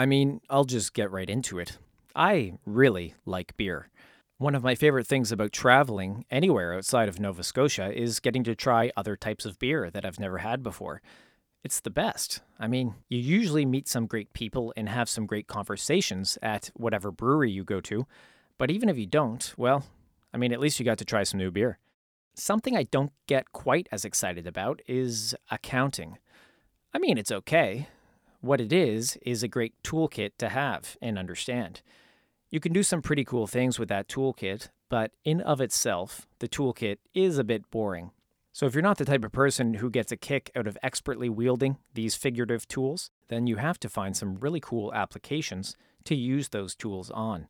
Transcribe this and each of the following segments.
I mean, I'll just get right into it. I really like beer. One of my favorite things about traveling anywhere outside of Nova Scotia is getting to try other types of beer that I've never had before. It's the best. I mean, you usually meet some great people and have some great conversations at whatever brewery you go to, but even if you don't, well, I mean, at least you got to try some new beer. Something I don't get quite as excited about is accounting. I mean, it's okay. What it is, is a great toolkit to have and understand. You can do some pretty cool things with that toolkit, but in of itself, the toolkit is a bit boring. So if you're not the type of person who gets a kick out of expertly wielding these figurative tools, then you have to find some really cool applications to use those tools on.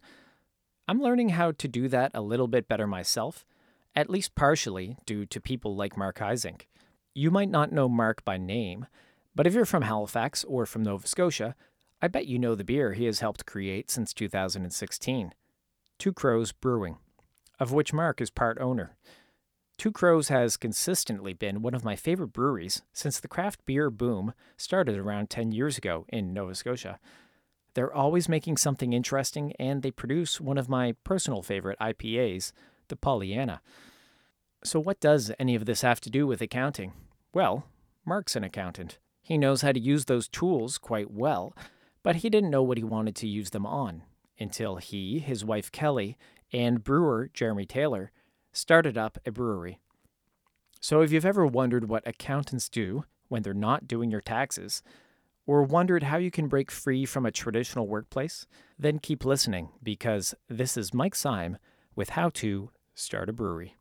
I'm learning how to do that a little bit better myself, at least partially due to people like Mark Huisink. You might not know Mark by name, but if you're from Halifax or from Nova Scotia, I bet you know the beer he has helped create since 2016 Two Crows Brewing, of which Mark is part owner. Two Crows has consistently been one of my favorite breweries since the craft beer boom started around 10 years ago in Nova Scotia. They're always making something interesting, and they produce one of my personal favorite IPAs, the Pollyanna. So, what does any of this have to do with accounting? Well, Mark's an accountant. He knows how to use those tools quite well, but he didn't know what he wanted to use them on until he, his wife Kelly, and brewer Jeremy Taylor started up a brewery. So, if you've ever wondered what accountants do when they're not doing your taxes, or wondered how you can break free from a traditional workplace, then keep listening because this is Mike Syme with How to Start a Brewery.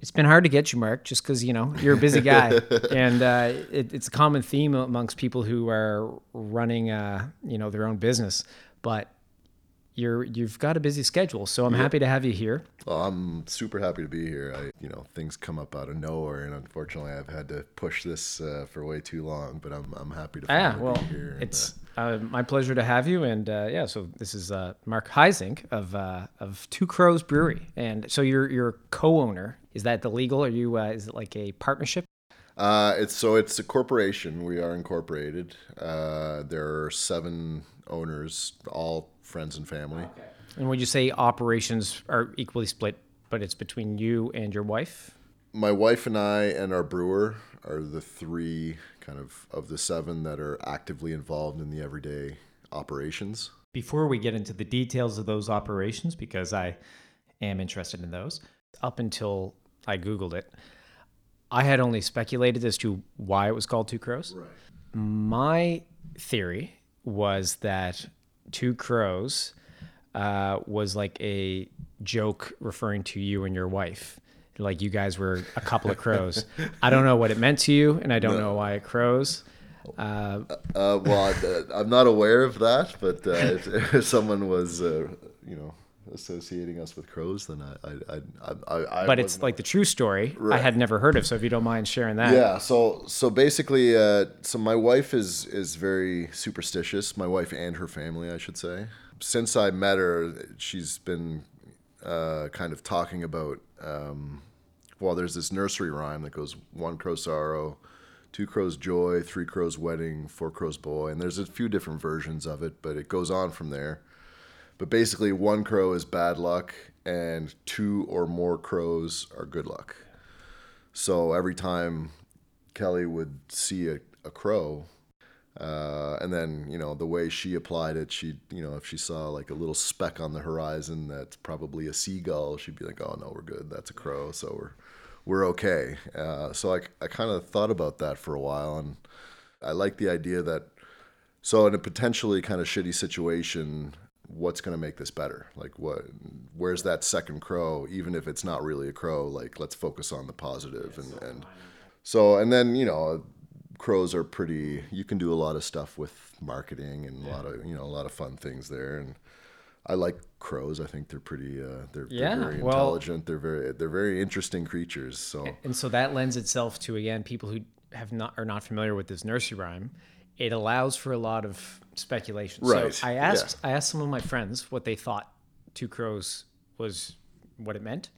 It's been hard to get you, Mark, just because you know you're a busy guy, and uh, it, it's a common theme amongst people who are running, uh, you know, their own business. But you're you've got a busy schedule, so I'm happy to have you here. Well, I'm super happy to be here. I, you know, things come up out of nowhere, and unfortunately, I've had to push this uh, for way too long. But I'm I'm happy to Yeah, well, be here. and, it's uh, my pleasure to have you, and uh, yeah, so this is uh, Mark Huisink of uh, of Two Crows Brewery, and so you're you're co-owner. Is that the legal? Are you? Uh, is it like a partnership? Uh, it's so it's a corporation. We are incorporated. Uh, there are seven owners, all friends and family. And when you say operations are equally split, but it's between you and your wife. My wife and I and our brewer are the three kind of of the seven that are actively involved in the everyday operations. Before we get into the details of those operations, because I am interested in those, up until I Googled it, I had only speculated as to why it was called Two Crows. Right. My theory was that Two Crows uh, was like a joke referring to you and your wife. Like you guys were a couple of crows. I don't know what it meant to you, and I don't know why it crows. Uh, Uh, well, I, I'm not aware of that, but uh, if, if someone was, uh, you know, associating us with crows, then I, I, I, I, I but it's like the true story I had never heard of. So if you don't mind sharing that, Yeah, so so basically, uh, so my wife is is very superstitious. My wife and her family, I should say. Since I met her, she's been uh, kind of talking about. Um, well, there's this nursery rhyme that goes one crow sorrow, two crows joy, three crows wedding, four crows boy, and there's a few different versions of it, but it goes on from there. But basically, one crow is bad luck, and two or more crows are good luck. So every time Kelly would see a, a crow, uh, and then you know the way she applied it, she you know if she saw like a little speck on the horizon that's probably a seagull, she'd be like, "Oh no, we're good. That's a crow, so we're we're okay." Uh, so I I kind of thought about that for a while, and I like the idea that so in a potentially kind of shitty situation, what's going to make this better? Like what? Where's that second crow? Even if it's not really a crow, like let's focus on the positive. positive and and so and then you know crows are pretty. You can do a lot of stuff with marketing and a lot of you know a lot of fun things there and. I like crows. I think they're pretty. Uh, they're, Yeah, they're very well- intelligent. They're very. They're very interesting creatures. So and so that lends itself to again people who have not are not familiar with this nursery rhyme. It allows for a lot of speculation. Right, So I asked I asked some of my friends what they thought two crows was what it meant,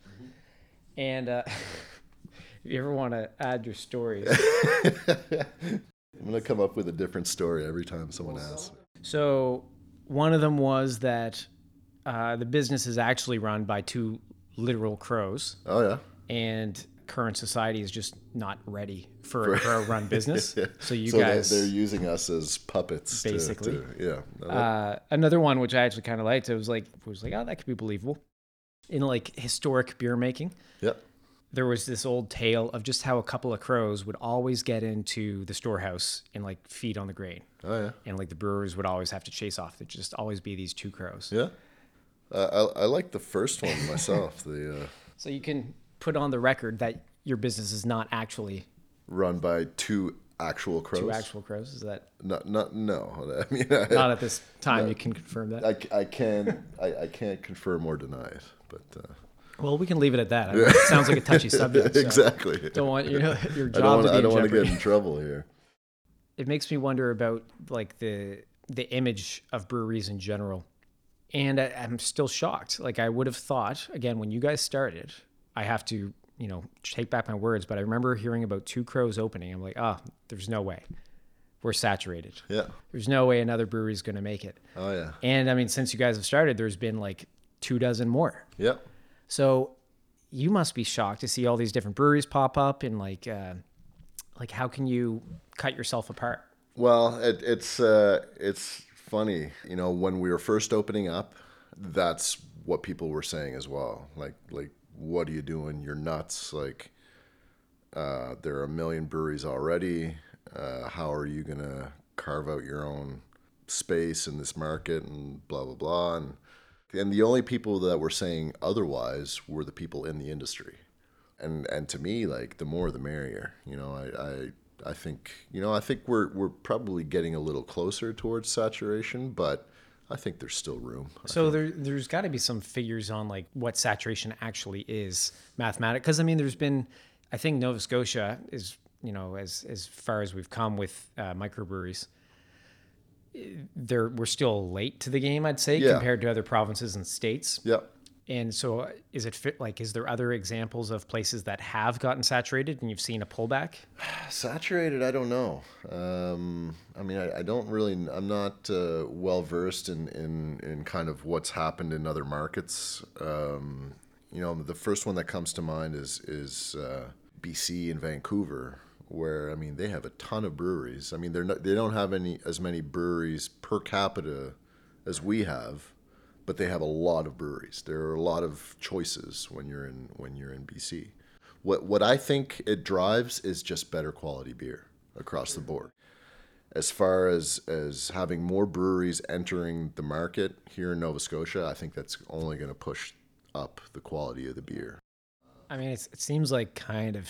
and uh, if you ever want to add your stories, I'm gonna come up with a different story every time someone asks. So one of them was that uh, the business is actually run by two literal crows, Oh yeah. and current society is just not ready for a crow-run business. So you so guys, they're using us as puppets. to- Basically. to, yeah. uh, another one which I actually kind of liked. It was like, it was like, oh, that could be believable. In like historic beer making, yep. there was this old tale of just how a couple of crows would always get into the storehouse and like feed on the grain. Oh yeah. And like the brewers would always have to chase off. There'd just always be these two crows. Yeah. Uh, I I like the first one myself. the uh, So you can put on the record that your business is not actually run by two actual crows. two actual crows. Is that Not not no. I mean I, not at this time you can confirm that? I, I can I, I can't confirm or deny it, but uh, well, we can leave it at that. I mean, it sounds like a touchy subject. so exactly. Don't want your your I job don't want to be I don't want to get in trouble here. it makes me wonder about like the the image of breweries in general and I, i'm still shocked like i would have thought again when you guys started i have to you know take back my words but i remember hearing about two crows opening i'm like oh there's no way we're saturated Yeah. there's no way another brewery is going to make it Oh yeah. and i mean since you guys have started there's been like two dozen more Yep. so you must be shocked to see all these different breweries pop up and like uh, like how can you cut yourself apart Well, it, it's uh, it's funny, you know, when we were first opening up, that's what people were saying as well. Like, like, what are you doing? You're nuts. Like, uh, there are a million breweries already. Uh, how are you gonna carve out your own space in this market and blah blah blah and and the only people that were saying otherwise were the people in the industry and and to me like the more the merrier you know i i, I think you know i think we're we're probably getting a little closer towards saturation but i think there's still room So there, there's got to be some figures on like what saturation actually is mathematic. Because I mean, there's been, I think Nova Scotia is, you know, as as far as we've come with uh, microbreweries, there we're still late to the game, I'd say, Yeah. compared to other provinces and states. yep And so, uh, is it fit like? Is there other examples of places that have gotten saturated and you've seen a pullback? saturated i don't know um, i mean I, I don't really i'm not uh, well versed in, in in kind of what's happened in other markets um, you know the first one that comes to mind is is uh, bc and vancouver where i mean they have a ton of breweries i mean they're not, they don't have any as many breweries per capita as we have but they have a lot of breweries. There are a lot of choices when you're in when you're in BC. What what I think it drives is just better quality beer across the board. As far as as having more breweries entering the market here in Nova Scotia, I think that's only going to push up the quality of the beer. I mean, it seems like kind of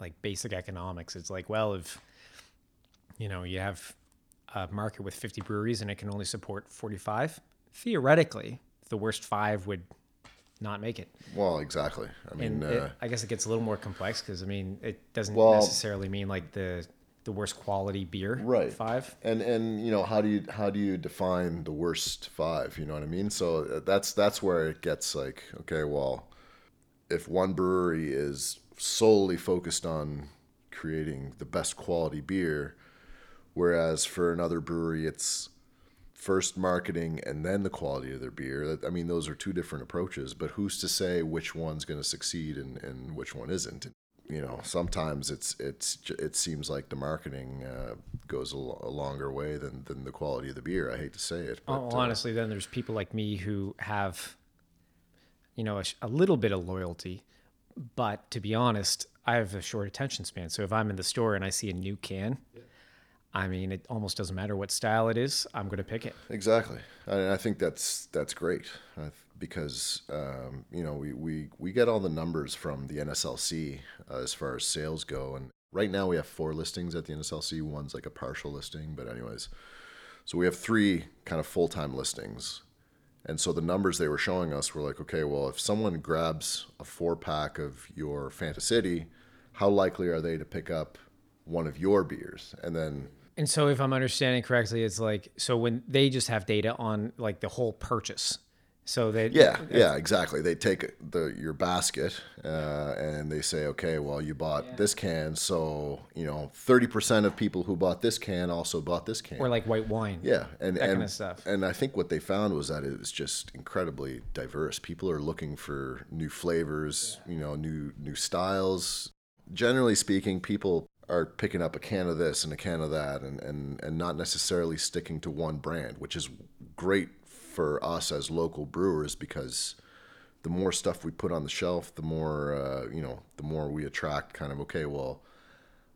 like basic economics. It's like, well, if you know you have a market with 50 breweries and it can only support 45, theoretically, the worst five would not make it. Well, exactly. I mean, uh, it, I guess it gets a little more complex because I mean, it doesn't Well- necessarily mean like the the worst quality beer. Right. Five. and and you know how do you how do you define the worst five you know what i mean so uh, that's that's where it gets like okay well if one brewery is solely focused on creating the best quality beer whereas for another brewery it's first marketing and then the quality of their beer i mean those are two different approaches but who's to say which one's going to succeed and, and which one isn't? You know sometimes it's it's it seems like the marketing uh, goes a, a longer way than, than the quality of the beer. I hate to say it but Oh, uh, honestly, then there's people like me who have, you know, a, a little bit of loyalty, but to be honest, I have a short attention span. So if I'm in the store and I see a new can, I mean, it almost doesn't matter what style it is. I'm going to pick it. Exactly, and I think that's that's great uh, because um, you know we, we we get all the numbers from the NSLC uh, as far as sales go, and right now we have four listings at the NSLC. One's like a partial listing, but anyways, so we have three kind of full time listings, and so the numbers they were showing us were like, okay, well, if someone grabs a four pack of your Fantasy, how likely are they to pick up one of your beers? And then And so if I'm understanding correctly, it's like, so when they just have data on like the whole purchase. So they Yeah, yeah, exactly. They take the your basket uh, and they say, okay, well, you bought this can, so you know, thirty percent of people who bought this can also bought this can. or like white wine. yeah, and that and kind of stuff. and I think what they found was that it was just incredibly diverse. People are looking for new flavors, you know, new new styles. Generally speaking, people are picking up a can of this and a can of that, and and and not necessarily sticking to one brand, which is great for us as local brewers because the more stuff we put on the shelf, the more uh, you know, the more we attract. Kind of okay, well,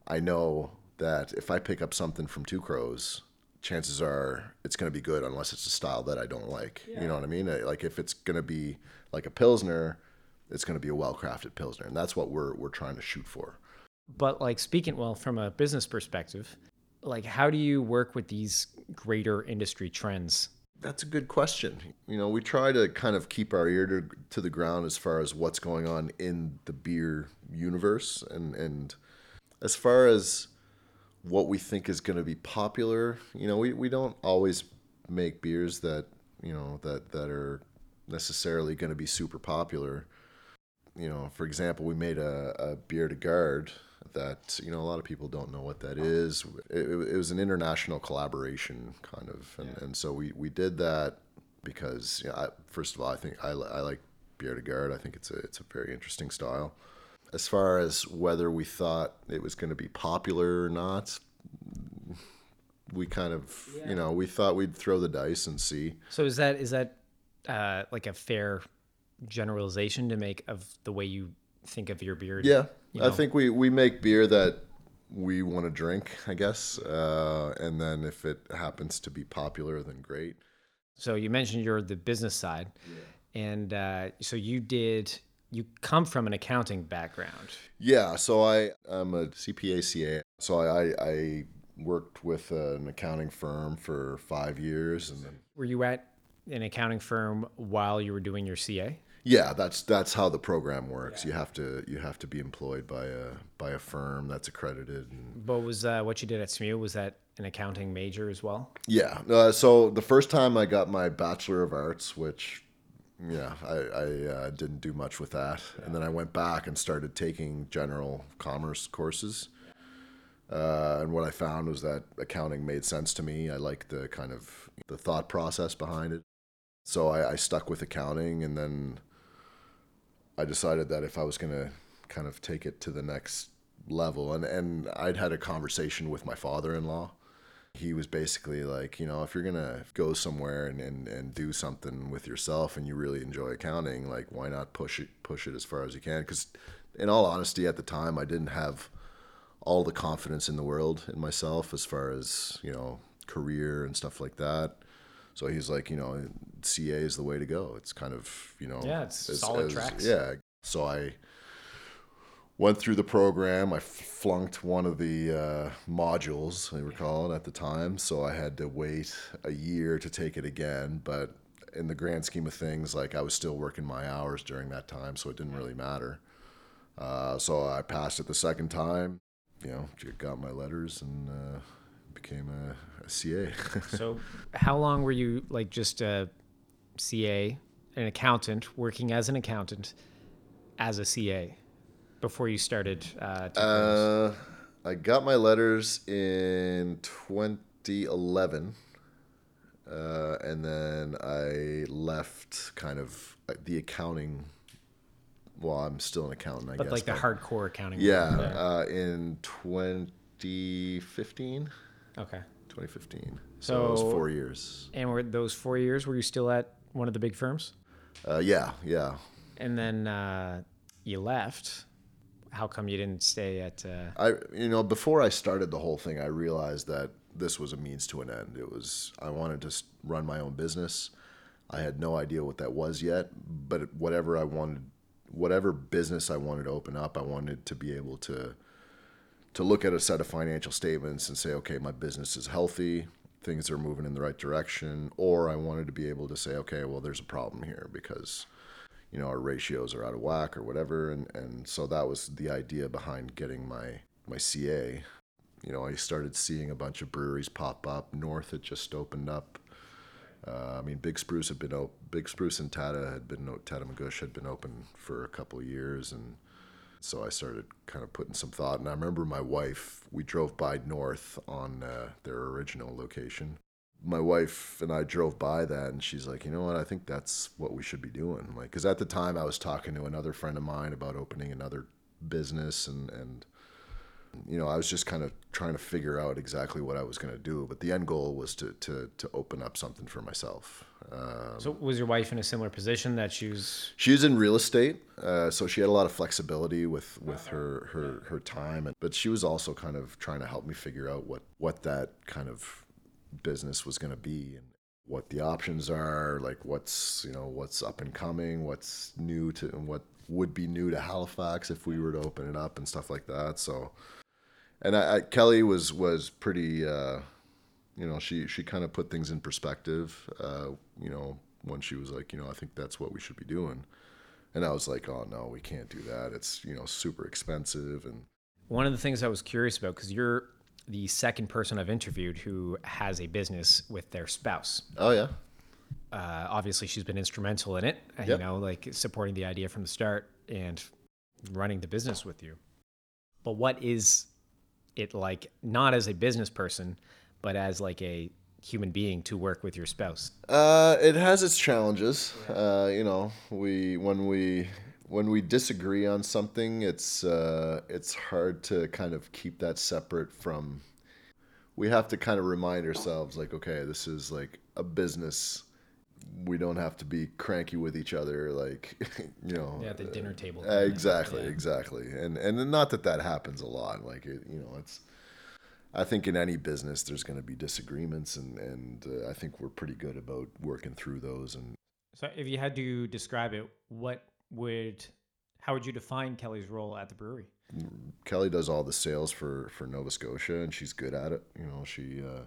I know that if I pick up something from Two Crows, chances are it's going to be good unless it's a style that I don't like. You know what I mean? Like if it's going to be like a pilsner, it's going to be a well-crafted pilsner, and that's what we're we're trying to shoot for. But like speaking well from a business perspective, like how do you work with these greater industry trends? That's a good question. You know, we try to kind of keep our ear to, to the ground as far as what's going on in the beer universe and and as far as what we think is going to be popular, you know, we, we don't always make beers that, you know, that that are necessarily going to be super popular. You know, for example, we made a, a bière de garde that, you know, a lot of people don't know what that is. It, it was an international collaboration kind of. And, and so we, we did that because, you know, I, first of all, I think I, I like bière de garde. I think it's a, it's a very interesting style. As far as whether we thought it was going to be popular or not, we kind of, you know, we thought we'd throw the dice and see. So is that is that uh, like a fair generalization to make of the way you think of your beer? Yeah, you I think we we make beer that we want to drink, I guess, uh, and then if it happens to be popular, then great. So you mentioned you're the business side, and uh, so you did. You come from an accounting background. Yeah, so I I'm a CPA CA, so I I, I worked with an accounting firm for five years, and then Were you at an accounting firm while you were doing your CA? Yeah, that's that's how the program works. You have to you have to be employed by a by a firm that's accredited and But was uh, what you did at SMU was that an accounting major as well? Yeah. Uh, so the first time I got my Bachelor of Arts, which, yeah, I, I uh, didn't do much with that. And then I went back and started taking general commerce courses. Uh, and what I found was that accounting made sense to me. I liked the kind of the thought process behind it. So I, I stuck with accounting, and then I decided that if I was going to kind of take it to the next level, and, and I'd had a conversation with my father-in-law he was basically like, you know, if you're gonna go somewhere and, and, and do something with yourself and you really enjoy accounting, like why not push it push it as far as you can? Because in all honesty, at the time, I didn't have all the confidence in the world in myself as far as you know career and stuff like that. So he's like, you know, CA is the way to go. It's kind of you know, Yeah, it's solid tracks. Yeah. So I went through the program. I flunked one of the uh, modules they were calling at the time, so I had to wait a year to take it again. But in the grand scheme of things, like I was still working my hours during that time, so it didn't really matter. Uh, so I passed it the second time. You know, got my letters and uh, became a, a CA. So how long were you like just a CA, an accountant, working as an accountant, as a CA, before you started? Uh, Uh, I got my letters in 2011, uh, and then I left kind of uh, the accounting. Well, I'm still an accountant, I guess. but guess. like the hardcore accounting. yeah, uh, in 2015. Okay. 2015. So, it was four years. And were those four years? Were you still at one of the big firms? Uh, yeah, yeah. And then uh, you left. How come you didn't stay at? Uh, I you know before I started the whole thing, I realized that this was a means to an end. It was I wanted to run my own business. I had no idea what that was yet, but whatever I wanted, whatever business I wanted to open up, I wanted to be able to to look at a set of financial statements and say, okay, my business is healthy, things are moving in the right direction, or I wanted to be able to say, okay, well, there's a problem here because you know our ratios are out of whack or whatever. And and so that was the idea behind getting my my CA you know I started seeing a bunch of breweries pop up. North had just opened up. Uh, I mean, Big Spruce had been open. Big Spruce and Tata had been Tatamagouche had been open for a couple years, and so I started kind of putting some thought. And I remember my wife. We drove by North on uh, their original location. My wife and I drove by that, and she's like, "You know what? I think that's what we should be doing." Like, because at the time I was talking to another friend of mine about opening another business, and and you know, I was just kind of trying to figure out exactly what I was going to do. But the end goal was to to to open up something for myself. Um, so was your wife in a similar position that she was? She was in real estate, uh, so she had a lot of flexibility with with her her her time. And, but she was also kind of trying to help me figure out what what that kind of business was going to be and what the options are, like what's you know what's up and coming, what's new to and what would be new to Halifax if we were to open it up and stuff like that. So and I, I, Kelly was was pretty, uh, you know, she she kind of put things in perspective. Uh, you know, when she was like, you know, I think that's what we should be doing, and I was like, oh no, we can't do that. It's you know super expensive. And one of the things I was curious about because you're the second person I've interviewed who has a business with their spouse. Oh yeah. Uh, obviously, she's been instrumental in it. Yep. You know, like supporting the idea from the start and running the business with you. But what is it like not as a business person, but as like a human being to work with your spouse? Uh, it has its challenges. Uh, you know, we when we when we disagree on something, it's uh, it's hard to kind of keep that separate from. We have to kind of remind ourselves, like, okay, this is like a business we don't have to be cranky with each other like you know. Yeah the dinner table uh, exactly yeah. exactly. And and not that that happens a lot like it you know it's i think in any business there's going to be disagreements and and uh, i think we're pretty good about working through those and so if you had to describe it what would how would you define kelly's role at the brewery? Kelly does all the sales for for nova scotia and she's good at it you know she uh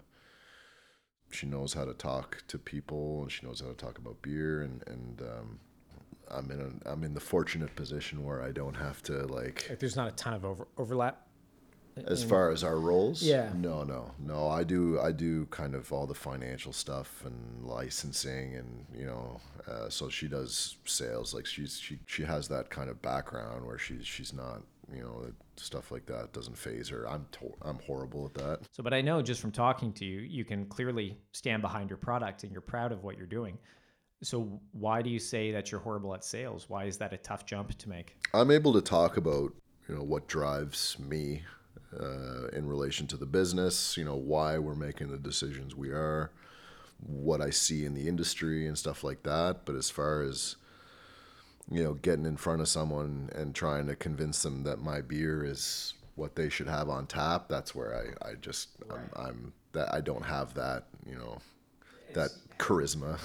she knows how to talk to people and she knows how to talk about beer and and um, I'm in a I'm in the fortunate position where I don't have to like. like there's not a ton of over, overlap. As far as our roles, yeah, no, no, no. I do I do kind of all the financial stuff and licensing and you know, uh, so she does sales. Like she's she she has that kind of background where she's she's not you know stuff like that doesn't faze her. I'm to- I'm horrible at that. So, but I know just from talking to you, you can clearly stand behind your product and you're proud of what you're doing. So, why do you say that you're horrible at sales? Why is that a tough jump to make? I'm able to talk about you know what drives me uh, in relation to the business. You know why we're making the decisions we are, what I see in the industry and stuff like that. But as far as you know, getting in front of someone and trying to convince them that my beer is what they should have on tap. That's where I, I just, right. I'm, I'm, that I don't have that, you know, that charisma.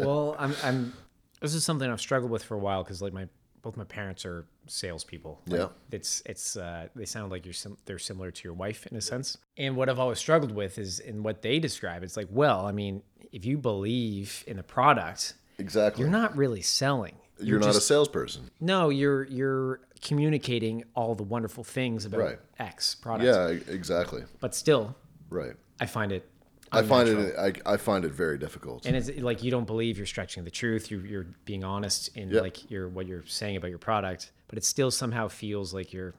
well, I'm, I'm, this is something I've struggled with for a while. Cause like my, both my parents are salespeople. Like yeah. It's, it's, uh, they sound like you're, sim- they're similar to your wife in a sense. And what I've always struggled with is in what they describe. It's like, well, I mean, if you believe in the product, exactly, you're not really selling you're, you're not just, a salesperson. No, you're you're communicating all the wonderful things about right. X product. Yeah, exactly. But still, right. I find it. I find it. I, I find it very difficult. And it's like you don't believe you're stretching the truth. You, you're being honest in yep. like your what you're saying about your product, but it still somehow feels like you're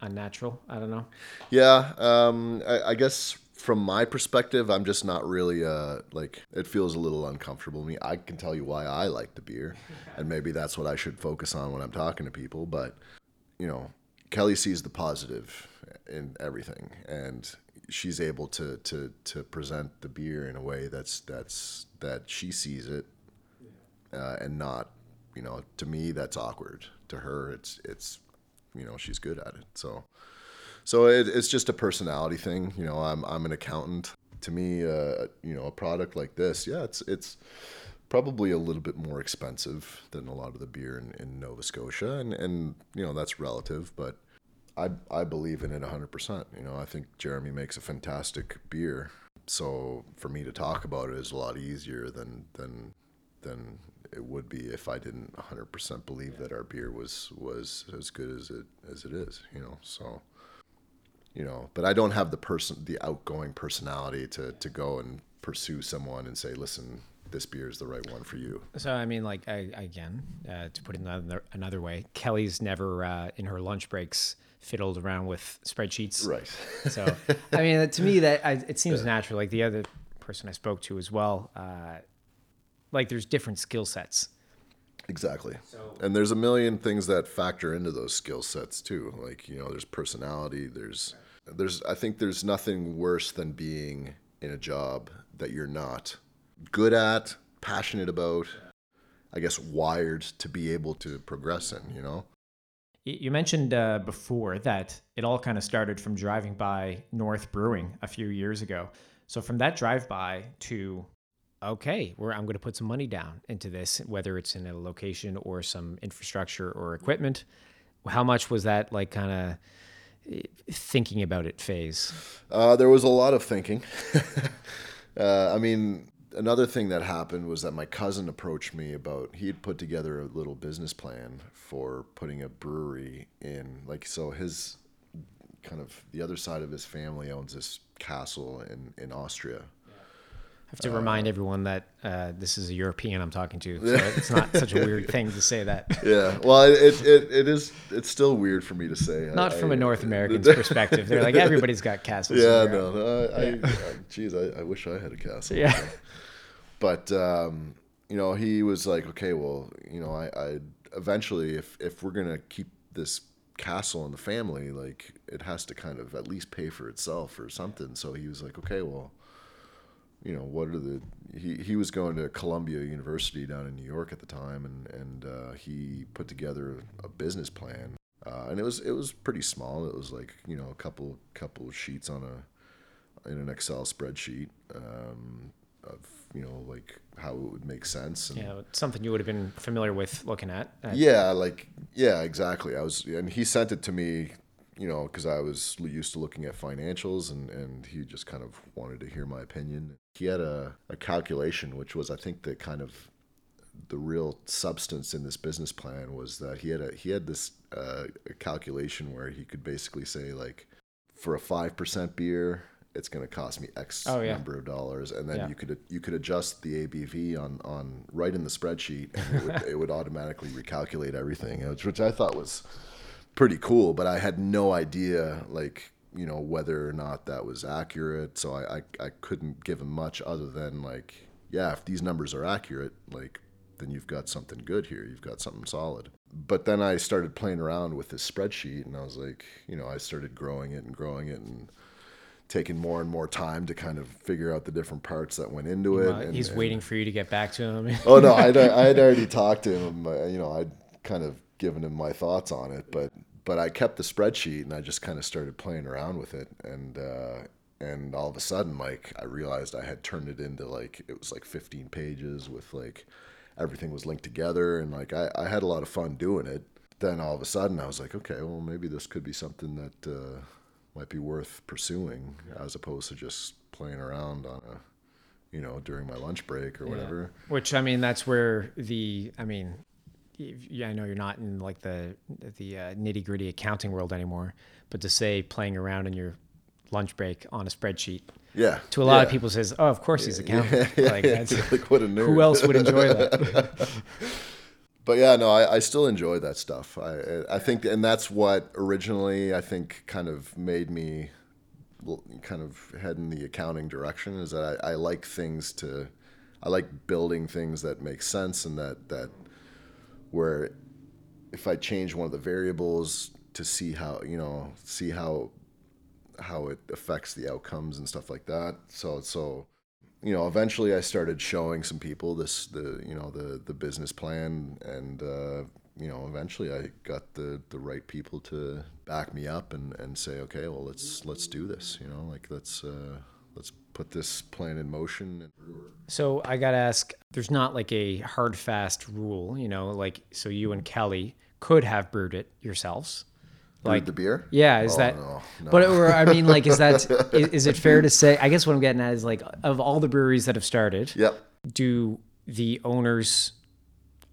unnatural. I don't know. Yeah, um, I, I guess from my perspective, I'm just not really uh like it feels a little uncomfortable to me. I can tell you why I like the beer, and maybe that's what I should focus on when I'm talking to people. But you know, Kelly sees the positive in everything, and she's able to to to present the beer in a way that's that's that she sees it, uh, and not you know to me that's awkward. To her, it's it's you know she's good at it. So so it, it's just a personality thing. You know, I'm I'm an accountant. To me, uh, you know, a product like this, yeah, it's it's probably a little bit more expensive than a lot of the beer in, in Nova Scotia, and and you know that's relative, but I I believe in it 100%. You know, I think Jeremy makes a fantastic beer. So for me to talk about it is a lot easier than than than it would be if I didn't 100% believe that our beer was was as good as it as it is, you know. So you know but i don't have the person the outgoing personality to to go and pursue someone and say listen this beer is the right one for you. So I mean, like I, again, uh, to put it another another way, Kelly's never uh, in her lunch breaks fiddled around with spreadsheets. Right. So I mean, to me, that I, it seems natural. Like the other person I spoke to as well, uh, like there's different skill sets. Exactly. and there's a million things that factor into those skill sets too. Like, you know, there's personality, there's there's I think there's nothing worse than being in a job that you're not good at, passionate about, I guess wired to be able to progress in, you know? You mentioned uh, before that it all kind of started from driving by North Brewing a few years ago. So from that drive by to okay, where I'm going to put some money down into this, whether it's in a location or some infrastructure or equipment. How much was that like kind of thinking about it phase? Uh, there was a lot of thinking. uh, I mean, another thing that happened was that my cousin approached me about he had put together a little business plan for putting a brewery in like so his kind of the other side of his family owns this castle in in Austria. I have to remind everyone that uh, this is a European I'm talking to, so it's not such a weird thing to say that. Yeah, well, it, it, it is it's still weird for me to say. Not I- from a I- North American's perspective. They're like everybody's got castles. Yeah, no, no I, I, I, geez, I, I wish I had a castle. Yeah. but um, you know he was like okay well you know i, I eventually if if we're gonna keep this castle in the family like it has to kind of at least pay for itself or something so he was like okay well you know what are the he, he was going to columbia university down in new york at the time and and uh, he put together a business plan. Uh, and it was it was pretty small. It was like you know a couple couple of sheets on a in an excel spreadsheet um, of you know like how it would make sense and Yeah, something you would have been familiar with looking at. Uh, yeah like yeah exactly. I was and he sent it to me you know because i was used to looking at financials and and he just kind of wanted to hear my opinion he had a, a calculation which was i think the kind of the real substance in this business plan was that he had a he had this uh, a calculation where he could basically say like for a five percent beer it's going to cost me X Oh, yeah. number of dollars, and then Yeah. you could you could adjust the ABV on on right in the spreadsheet, and it would, it would automatically recalculate everything, which, which I thought was pretty cool. But I had no idea like you know whether or not that was accurate, so I I, I couldn't give him much other than like yeah, if these numbers are accurate, like then you've got something good here. You've got something solid. But then I started playing around with this spreadsheet, and I was like, you know, I started growing it and growing it and taking more and more time to kind of figure out the different parts that went into it. and- he's and- waiting for you to get back to him. Oh no, I'd, I had already talked to him. You know, I'd kind of given him my thoughts on it, but but I kept the spreadsheet and I just kind of started playing around with it, and uh, and all of a sudden, like I realized I had turned it into like it was like 15 pages with like everything was linked together, and like I, I had a lot of fun doing it. Then all of a sudden, I was like, okay, well maybe this could be something that uh, might be worth pursuing, as opposed to just playing around on a you know during my lunch break or whatever. Which I mean, that's where the I mean, yeah, I know you're not in like the the uh, nitty gritty accounting world anymore, but to say playing around in your lunch break on a spreadsheet Yeah. to a lot of people says, oh, of course he's accounting. like that's, like what a nerd. who else would enjoy that? But yeah, no, I, I still enjoy that stuff. I I think, and that's what originally I think kind of made me kind of head in the accounting direction. Is that I, I like things to, I like building things that make sense and that that where if I change one of the variables to see how you know see how how it affects the outcomes and stuff like that. So so you know, eventually I started showing some people this the you know the the business plan, and uh, you know, eventually I got the the right people to back me up and and say, okay, well let's let's do this. You know, like let's uh, put this plan in motion. So I gotta ask, there's not like a hard fast rule, you know, like so you and Kelly could have brewed it yourselves. Like the beer. Yeah, is Oh, that? no, no. But or I mean, like, is that is, is it fair to say? I guess what I'm getting at is like, of all the breweries that have started, Yep. do the owners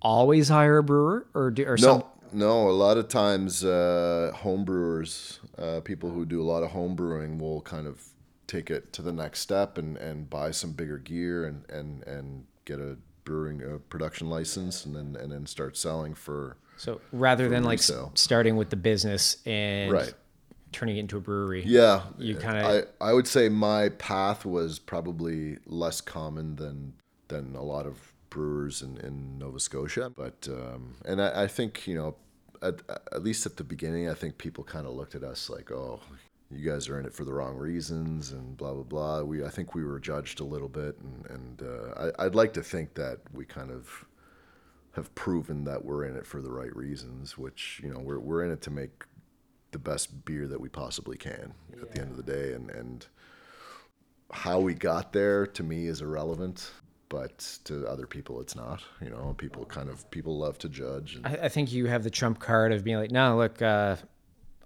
always hire a brewer, or do or No, some? no. A lot of times, uh, home brewers, uh, people who do a lot of home brewing, will kind of take it to the next step and, and buy some bigger gear and, and, and get a brewing a production license and then and then start selling for So rather than like starting with the business and Right. turning it into a brewery, yeah. You kinda- I, I would say my path was probably less common than than a lot of brewers in, in Nova Scotia but um, and I, I think you know at, at least at the beginning I think people kind of looked at us like oh you guys are in it for the wrong reasons and blah blah blah we I think we were judged a little bit and, and uh, I, I'd like to think that we kind of have proven that we're in it for the right reasons, which you know we're we're in it to make the best beer that we possibly can at the end of the day, and and how we got there to me is irrelevant, but to other people it's not. You know, people kind of people love to judge. And, I, I think you have the trump card of being like, no, look, uh,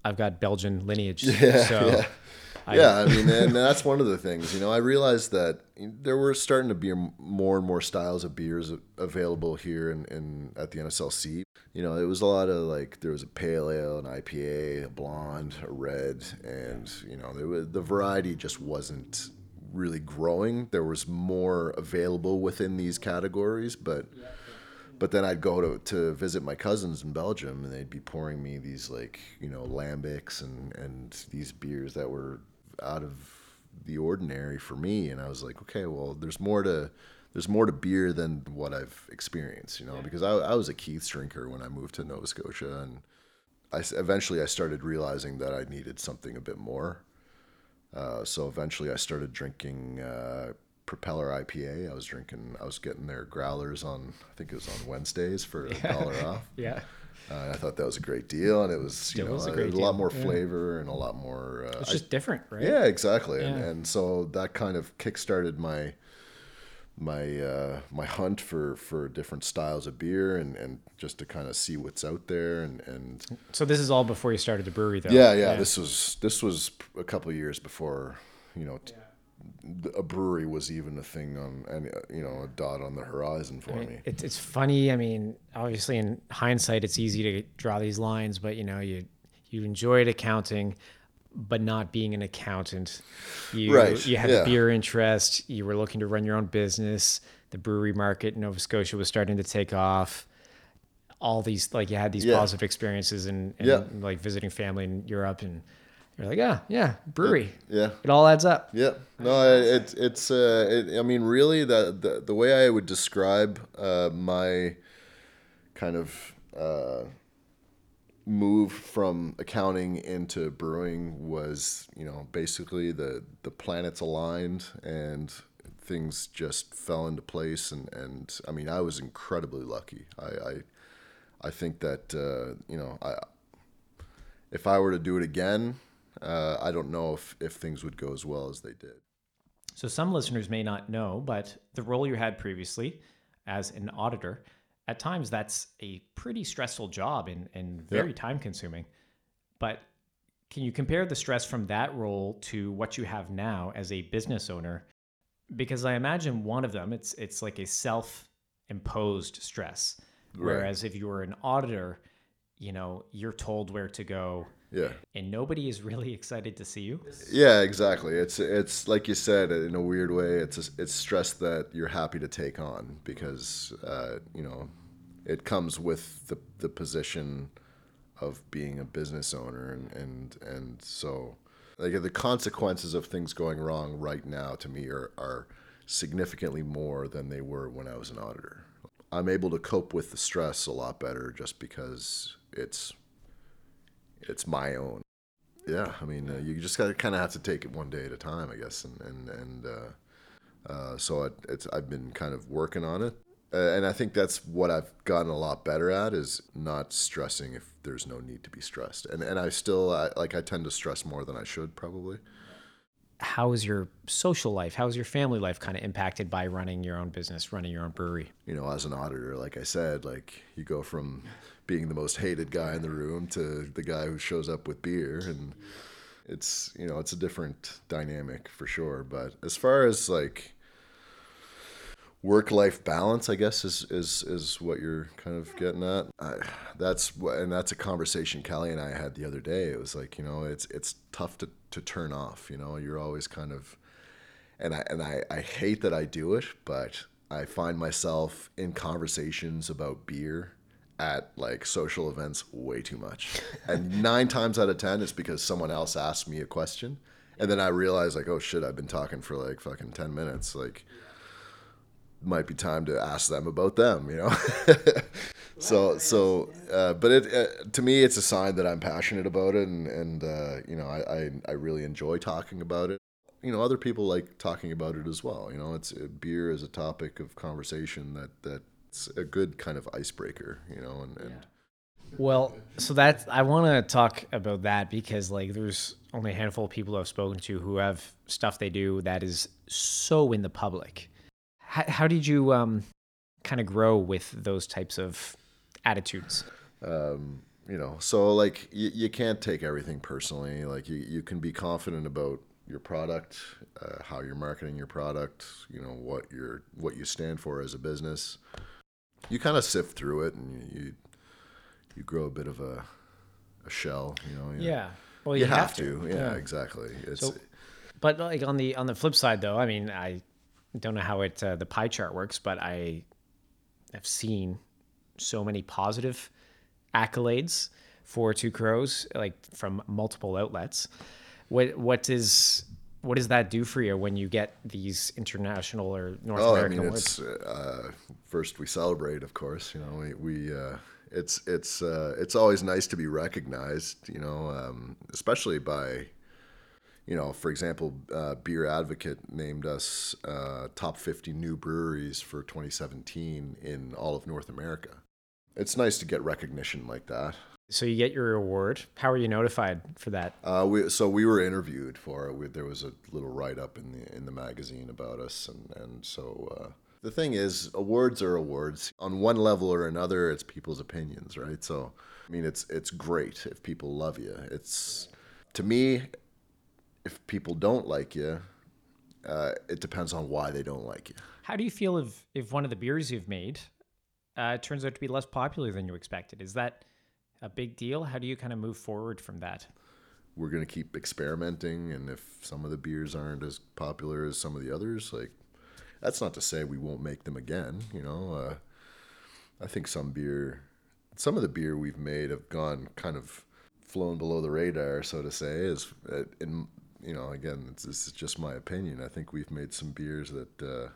I've got Belgian lineage, Yeah, so yeah. yeah, I mean, and that's one of the things. You know, I realized that there were starting to be more and more styles of beers available here in, in at the NSLC. You know, it was a lot of like there was a pale ale, an IPA, a blonde, a red, and you know, there was, the variety just wasn't really growing. There was more available within these categories, but but then I'd go to, to visit my cousins in Belgium, and they'd be pouring me these like you know lambics and and these beers that were out of the ordinary for me, and I was like, okay, well, there's more to there's more to beer than what I've experienced, you know, because I, I was a Keith's drinker when I moved to Nova Scotia, and I eventually I started realizing that I needed something a bit more. Uh, so eventually I started drinking uh, Propeller IPA. I was drinking, I was getting their growlers on, I think it was on Wednesdays for a dollar off. yeah. Uh, I thought that was a great deal, and it was, you know, was a a, lot deal, more yeah. flavor and a lot more. Uh, It's I- just different, right? yeah, exactly. And, Yeah. and so that kind of kickstarted my my uh, my hunt for, for different styles of beer and, and just to kind of see what's out there and, and So this is all before you started the brewery, though. yeah, yeah, This was this was a couple of years before you know t- a brewery was even a thing on and you know a dot on the horizon for me. It, it's funny. I mean, obviously, in hindsight, it's easy to draw these lines, but you know, you you enjoyed accounting, but not being an accountant. You Right, you had yeah. beer interest. You were looking to run your own business. The brewery market in Nova Scotia was starting to take off. All these like you had these Yeah. positive experiences and, and Yeah. like visiting family in Europe, and you're like, yeah, yeah, brewery. Yeah. It all adds up. Yeah, no, it it's uh, it, I mean, really, the, the the way I would describe uh, my kind of uh, move from accounting into brewing was, you know, basically the the planets aligned and things just fell into place, and and I mean, I was incredibly lucky. I I, I think that uh, you know, I if I were to do it again. Uh, I don't know if, if things would go as well as they did. So some listeners may not know, but the role you had previously as an auditor, at times that's a pretty stressful job and, and very time consuming. But can you compare the stress from that role to what you have now as a business owner? Because I imagine one of them, it's it's like a self-imposed stress. Right. Whereas if you were an auditor, you know, you're told where to go Yeah. and nobody is really excited to see you. Yeah, exactly. It's it's like you said in a weird way. It's a, it's stress that you're happy to take on because uh, you know it comes with the the position of being a business owner and and and so like the consequences of things going wrong right now to me are are significantly more than they were when I was an auditor. I'm able to cope with the stress a lot better just because it's it's my own. Yeah, I mean, uh, you just got to kind of have to take it one day at a time, I guess, and and and uh, uh, so it, it's I've been kind of working on it, uh, and I think that's what I've gotten a lot better at is not stressing if there's no need to be stressed, and and I still I, like I tend to stress more than I should probably. how is your social life how is your family life kind of impacted by running your own business running your own brewery You know, as an auditor, like I said, like you go from being the most hated guy in the room to the guy who shows up with beer, and it's you know it's a different dynamic for sure. But as far as like work life balance, I guess is is is what you're kind of getting at. I, that's what, and that's a conversation Callie and I had the other day. It was like you know it's it's tough to to turn off. You know, you're always kind of, and I and I I hate that I do it, but I find myself in conversations about beer at like social events way too much. And nine times out of 10, it's because someone else asked me a question. And then I realize, like, oh shit, I've been talking for like fucking 10 minutes. Like, might be time to ask them about them, you know? so, so, uh, but it, uh, to me, it's a sign that I'm passionate about it and, and uh, you know, I, I, I really enjoy talking about it you know other people like talking about it as well you know it's uh, beer is a topic of conversation that that that's a good kind of icebreaker you know and, and Well, so that's I want to talk about that because like there's only a handful of people I've spoken to who have stuff they do that is so in the public. How, how did you um, kind of grow with those types of attitudes? um, you know so like you, you can't take everything personally like you, you can be confident about your product uh, how you're marketing your product you know what you're what you stand for as a business you kind of sift through it and you you grow a bit of a, a shell you know you, Yeah. Well, you, have, to, Yeah, exactly it's So- But like on the on the flip side, though, I mean, I don't know how it uh, the pie chart works, but I have seen so many positive accolades for Two Crows, like from multiple outlets. What what is what does that do for you when you get these international or North Oh, I American mean, awards? it's uh, first we celebrate, of course. You know, we, we uh, it's it's uh, it's always nice to be recognized. You know, um, especially by, you know, for example, uh, Beer Advocate named us uh, top 50 new breweries for 2017 in all of North America. It's nice to get recognition like that. So you get your award. How are you notified for that? Uh, we, so we were interviewed for it. We, there was a little write up in the in the magazine about us, and and so uh, the thing is, awards are awards. On one level or another, it's people's opinions, right? So I mean, it's it's great if people love you. It's to me, if people don't like you, uh, it depends on why they don't like you. How do you feel if if one of the beers you've made uh, turns out to be less popular than you expected? Is that a big deal? How do you kind of move forward from that? We're gonna keep experimenting, and if some of the beers aren't as popular as some of the others, like that's not to say we won't make them again. You know, uh, I think some beer, some of the beer we've made have gone kind of flown below the radar, so to say. Is uh, in you know, again, this is just my opinion. I think we've made some beers that uh,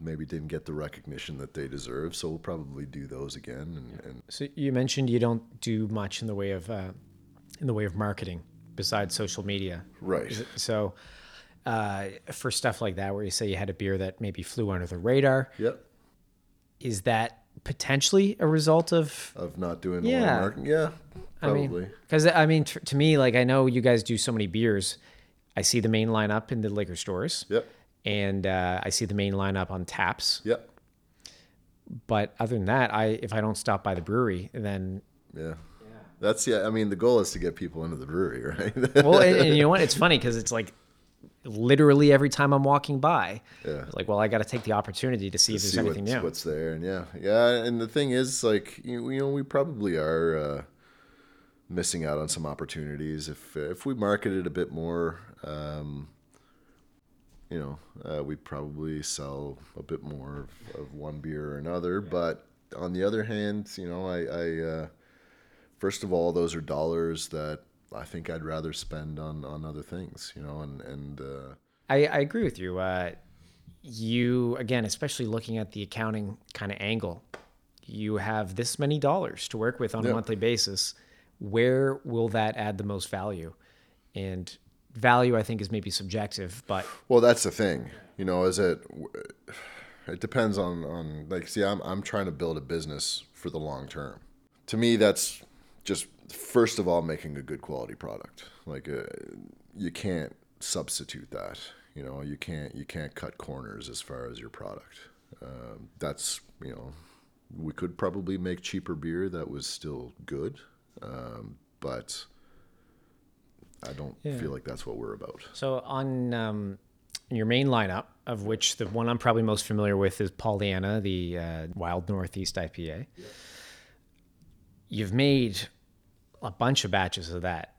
maybe didn't get the recognition that they deserve. So we'll probably do those again. And, and So you mentioned you don't do much in the way of uh, in the way of marketing besides social media. right, So uh, for stuff like that, where you say you had a beer that maybe flew under the radar, yep. is that potentially a result of Of not doing a lot Yeah. of marketing, yeah, I probably. mean, because I mean, t- to me, like I know you guys do so many beers. I see the main lineup in the liquor stores, yep, and uh, I see the main lineup on taps. yep, But other than that, I if I don't stop by the brewery, then yeah. That's yeah. I mean, the goal is to get people into the brewery, right? well, and, and you know what? It's funny because it's like literally every time I'm walking by, Yeah. like, well, I got to take the opportunity to see if there's see anything what's, new. what's there, and yeah, yeah. And the thing is, like you, you know, we probably are uh, missing out on some opportunities if if we marketed a bit more. Um, you know, uh, we probably sell a bit more of, of one beer or another. But on the other hand, you know, I, I uh, first of all, those are dollars that I think I'd rather spend on on other things. You know, and and uh, I, I agree with you. Uh, you again, especially looking at the accounting kind of angle, you have this many dollars to work with on a monthly basis. Where will that add the most value? And value, I think, is maybe subjective, but Well, that's the thing. You know, is it? It depends on on like. See, I'm I'm trying to build a business for the long term. To me, that's just first of all making a good quality product. Like, uh, you can't substitute that. You know, you can't you can't cut corners as far as your product. Um, that's you know, we could probably make cheaper beer that was still good, um, but I don't feel like that's what we're about. So on um, your main lineup, of which the one I'm probably most familiar with is Pollyanna, the uh, Wild Northeast IPA. You've made a bunch of batches of that.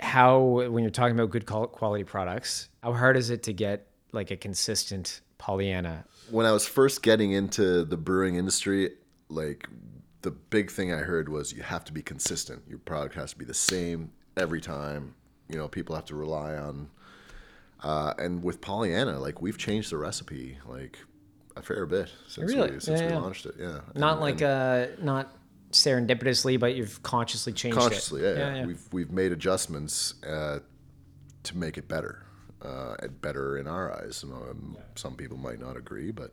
How, when you're talking about good quality products, how hard is it to get like a consistent Pollyanna? When I was first getting into the brewing industry, like the big thing I heard was you have to be consistent. Your product has to be the same every time. You know, people have to rely on. Uh, and with Pollyanna, like we've changed the recipe like a fair bit since Really? we since Yeah, we yeah. launched it. Yeah, Not And- like and uh not serendipitously, but you've consciously changed consciously. it. Yeah, yeah, We've we've made adjustments uh, to make it better, uh, and better in our eyes. Um, Some people might not agree, but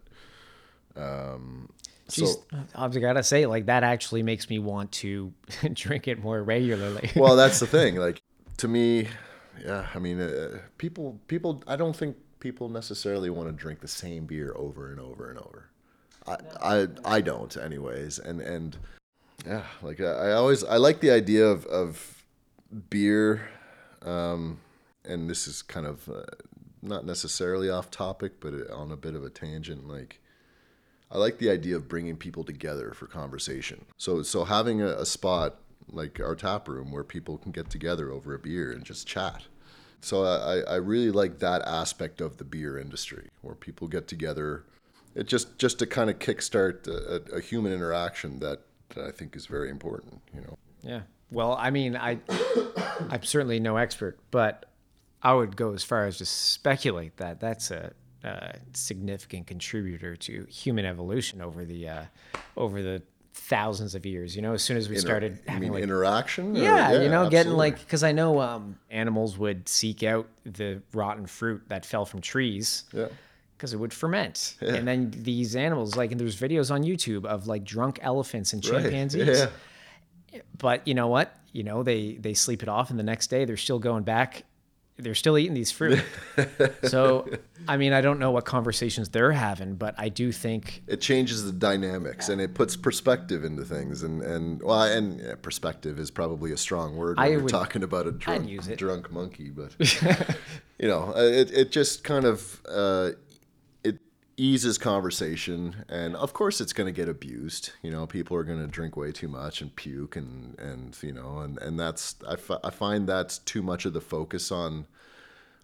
um, Jeez, so I've got to say, like that actually makes me want to drink it more regularly. well, that's the thing. Like to me, yeah. I mean, uh, people, people. I don't think people necessarily want to drink the same beer over and over and over. I, I, I don't, anyways. And and yeah, like I, I always I like the idea of of beer, um, and this is kind of uh, not necessarily off topic, but on a bit of a tangent. Like I like the idea of bringing people together for conversation. So so having a, a spot like our tap room where people can get together over a beer and just chat. So I, I really like that aspect of the beer industry where people get together. It just just to kind of kickstart a, a, a human interaction that, that I think is very important. You know. Yeah. Well, I mean, I I'm certainly no expert, but I would go as far as to speculate that that's a, uh significant contributor to human evolution over the uh, over the thousands of years. You know, as soon as we Inter- started having mean like interaction? Or- yeah, you know, getting like because I know um, animals would seek out the rotten fruit that fell from trees yeah. because it would ferment, and then these animals like and there's videos on YouTube of like drunk elephants and Right. chimpanzees Yeah. but you know what you know they they sleep it off and the next day they're still going back they're still eating these fruit. So i mean i don't know what conversations they're having but i do think it changes the dynamics and it puts perspective into things. And and well and yeah, perspective is probably a strong word when I we're would- talking about a drunk drunk monkey but you know it, it just kind of uh, eases conversation and of course it's going to get abused you know people are going to drink way too much and puke and and you know and and that's I, I find that's too much of the focus on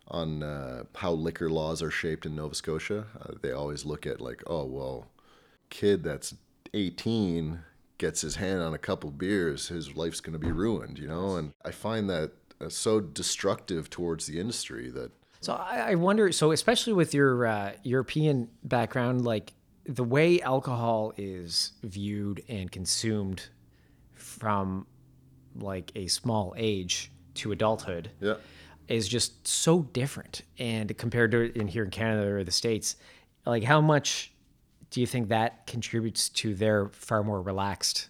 on uh, how liquor laws are shaped in Nova Scotia. Uh, they always look at like, oh well, kid that's 18 gets his hand on a couple beers, his life's going to be ruined, you know. And I find that uh, so destructive towards the industry that so i, I wonder so especially with your uh, european background like the way alcohol is viewed and consumed from like a small age to adulthood yeah. is just so different and compared to in here in Canada or the States, like how much do you think that contributes to their far more relaxed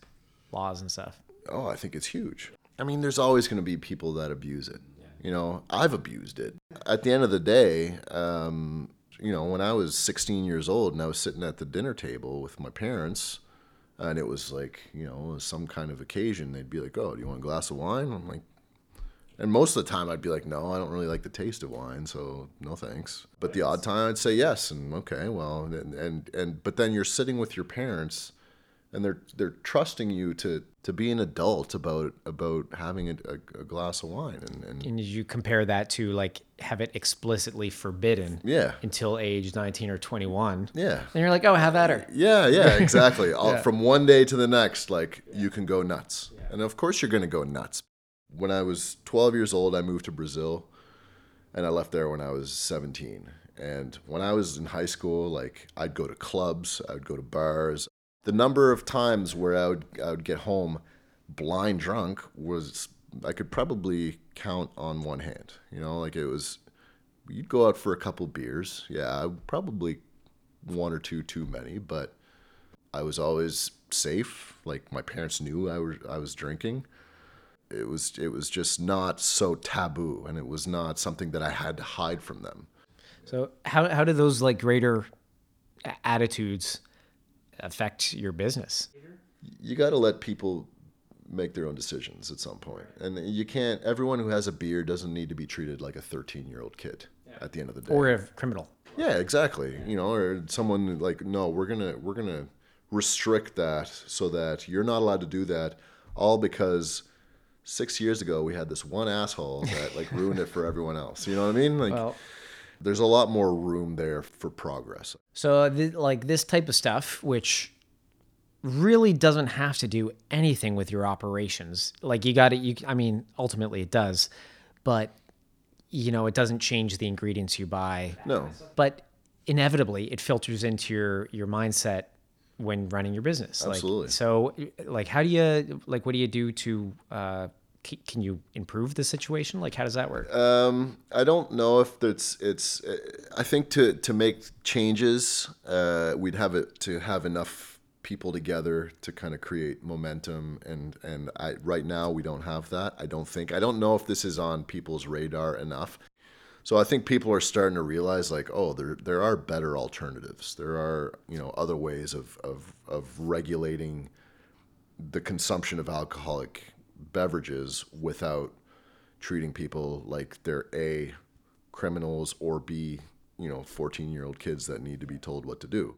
laws and stuff? Oh, I think it's huge. I mean, there's always going to be people that abuse it. You know, I've abused it. At the end of the day, um, you know, when I was 16 years old and I was sitting at the dinner table with my parents, and it was like, you know, some kind of occasion, they'd be like, "Oh, do you want a glass of wine?" I'm like, and most of the time I'd be like, "No, I don't really like the taste of wine, so no thanks." But the odd time I'd say yes, and okay, well, and and, and but then you're sitting with your parents and they're they're trusting you to to be an adult about about having a, a, a glass of wine and, and And you compare that to like have it explicitly forbidden yeah. until age 19 or 21. yeah. And you're like, oh, have at her. yeah yeah exactly. All, from one day to the next like you can go nuts. And of course you're going to go nuts. When i was 12 years old i moved to brazil and i left there when i was 17 and when i was in high school like i'd go to clubs i'd go to bars the number of times where i would i would get home blind drunk was i could probably count on one hand you know like it was you'd go out for a couple beers yeah probably one or two too many but I was always safe. Like my parents knew I was I was drinking. It was it was just not so taboo, and it was not something that I had to hide from them. So how, how do those like greater attitudes affect your business? You got to let people make their own decisions at some point, and you can't. Everyone who has a beer doesn't need to be treated like a thirteen year old kid. At the end of the day, Or a criminal? Yeah, exactly. You know, or someone like, no, we're gonna we're gonna restrict that so that you're not allowed to do that, all because six years ago we had this one asshole that like ruined it for everyone else. You know what I mean? Like, Well, There's a lot more room there for progress. So, th- like this type of stuff, which really doesn't have to do anything with your operations. Like you got to, you. I mean, ultimately it does, but you know, it doesn't change the ingredients you buy. No. But inevitably, it filters into your your mindset when running your business. Absolutely. Like, so, like, how do you like? What do you do to? Uh, can you improve the situation? Like, how does that work? Um, I don't know if it's it's. uh, I think to to make changes, uh, we'd have it to have enough people together to kind of create momentum, and and I right now we don't have that. I don't think. I don't know if this is on people's radar enough. So I think people are starting to realize like, oh, there there are better alternatives. There are you know other ways of of of regulating the consumption of alcoholic beverages without treating people like they're a criminals or b you know 14 year old kids that need to be told what to do.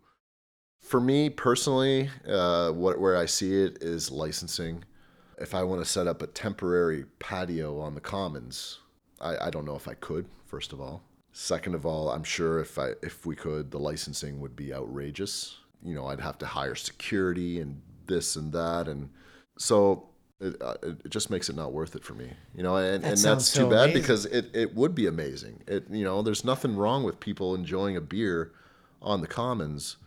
For me personally uh, what, where i see it is licensing. If i want to set up a temporary patio on the commons I, I don't know if i could first of all. Second of all i'm sure if i if we could the licensing would be outrageous. You know i'd have to hire security and this and that and so it, uh, it it just makes it not worth it for me, you know, and, and that's too so bad amazing. because it, it would be amazing. It you know, there's nothing wrong with people enjoying a beer on the commons.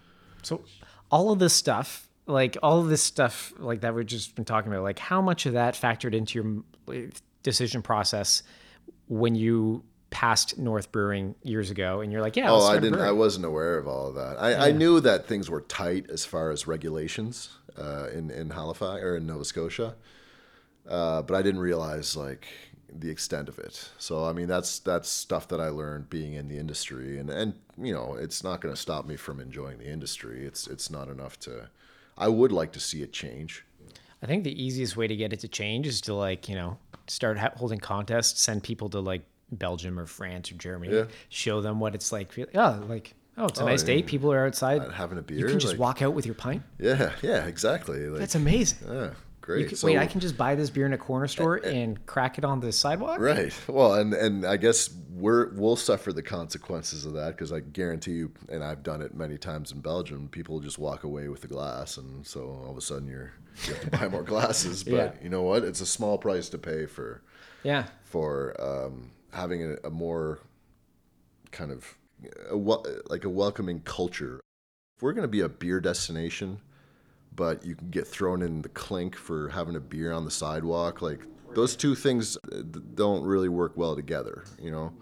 So all of this stuff, like all of this stuff, like that we've just been talking about, like how much of that factored into your decision process when you passed North Brewing years ago, and you're like, yeah, Oh, I didn't. I wasn't aware of all of that. I, I knew that things were tight as far as regulations uh, in in Halifax or in Nova Scotia, uh, but I didn't realize like the extent of it. So I mean, that's that's stuff that I learned being in the industry, and and you know, it's not going to stop me from enjoying the industry. It's it's not enough to. I would like to see it change. I think the easiest way to get it to change is to like you know start ha- holding contests, send people to like Belgium or France or Germany, Yeah. show them what it's like. Oh, like oh, it's a nice yeah. day. People are outside having a beer, You can just like- walk out with your pint. Yeah, yeah, exactly. Like, That's amazing. yeah, great. can, So- wait, I can just buy this beer in a corner store and crack it on the sidewalk. Right. Well, and and I guess we're we'll suffer the consequences of that because I guarantee you, and I've done it many times in Belgium. People just walk away with the glass, and so all of a sudden you're you have to buy more glasses. But Yeah. you know what? It's a small price to pay for Yeah. for um, having a, a more kind of a, wel- like a welcoming culture. If we're going to be a beer destination, but you can get thrown in the clink for having a beer on the sidewalk, like those two things uh, don't really work well together, you know.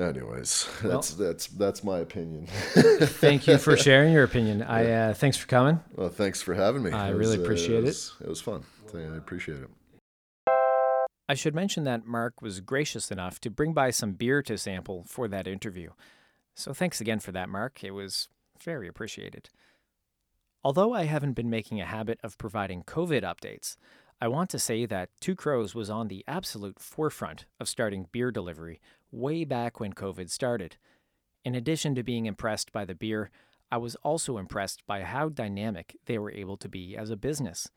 Anyways, that's that's that's my opinion. Thank you for sharing your opinion. I uh, thanks for coming. well, thanks for having me. I It really uh, appreciate it. was- It was fun. I appreciate it. I should mention that Mark was gracious enough to bring by some beer to sample for that interview. So thanks again for that, Mark. It was very appreciated. Although I haven't been making a habit of providing COVID updates, I want to say that Two Crows was on the absolute forefront of starting beer delivery way back when COVID started. In addition to being impressed by the beer, I was also impressed by how dynamic they were able to be as a business.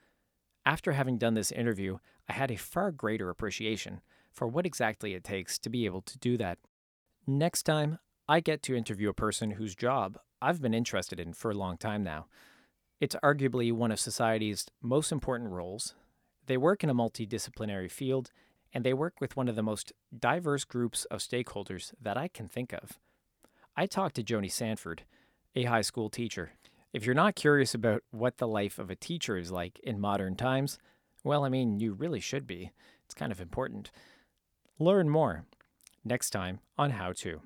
After having done this interview, I had a far greater appreciation for what exactly it takes to be able to do that. Next time, I get to interview a person whose job I've been interested in for a long time now. It's arguably one of society's most important roles. They work in a multidisciplinary field, and they work with one of the most diverse groups of stakeholders that I can think of. I talked to Joni Sanford, a high school teacher. If you're not curious about what the life of a teacher is like in modern times, well, I mean, you really should be. It's kind of important. Learn more next time on How To.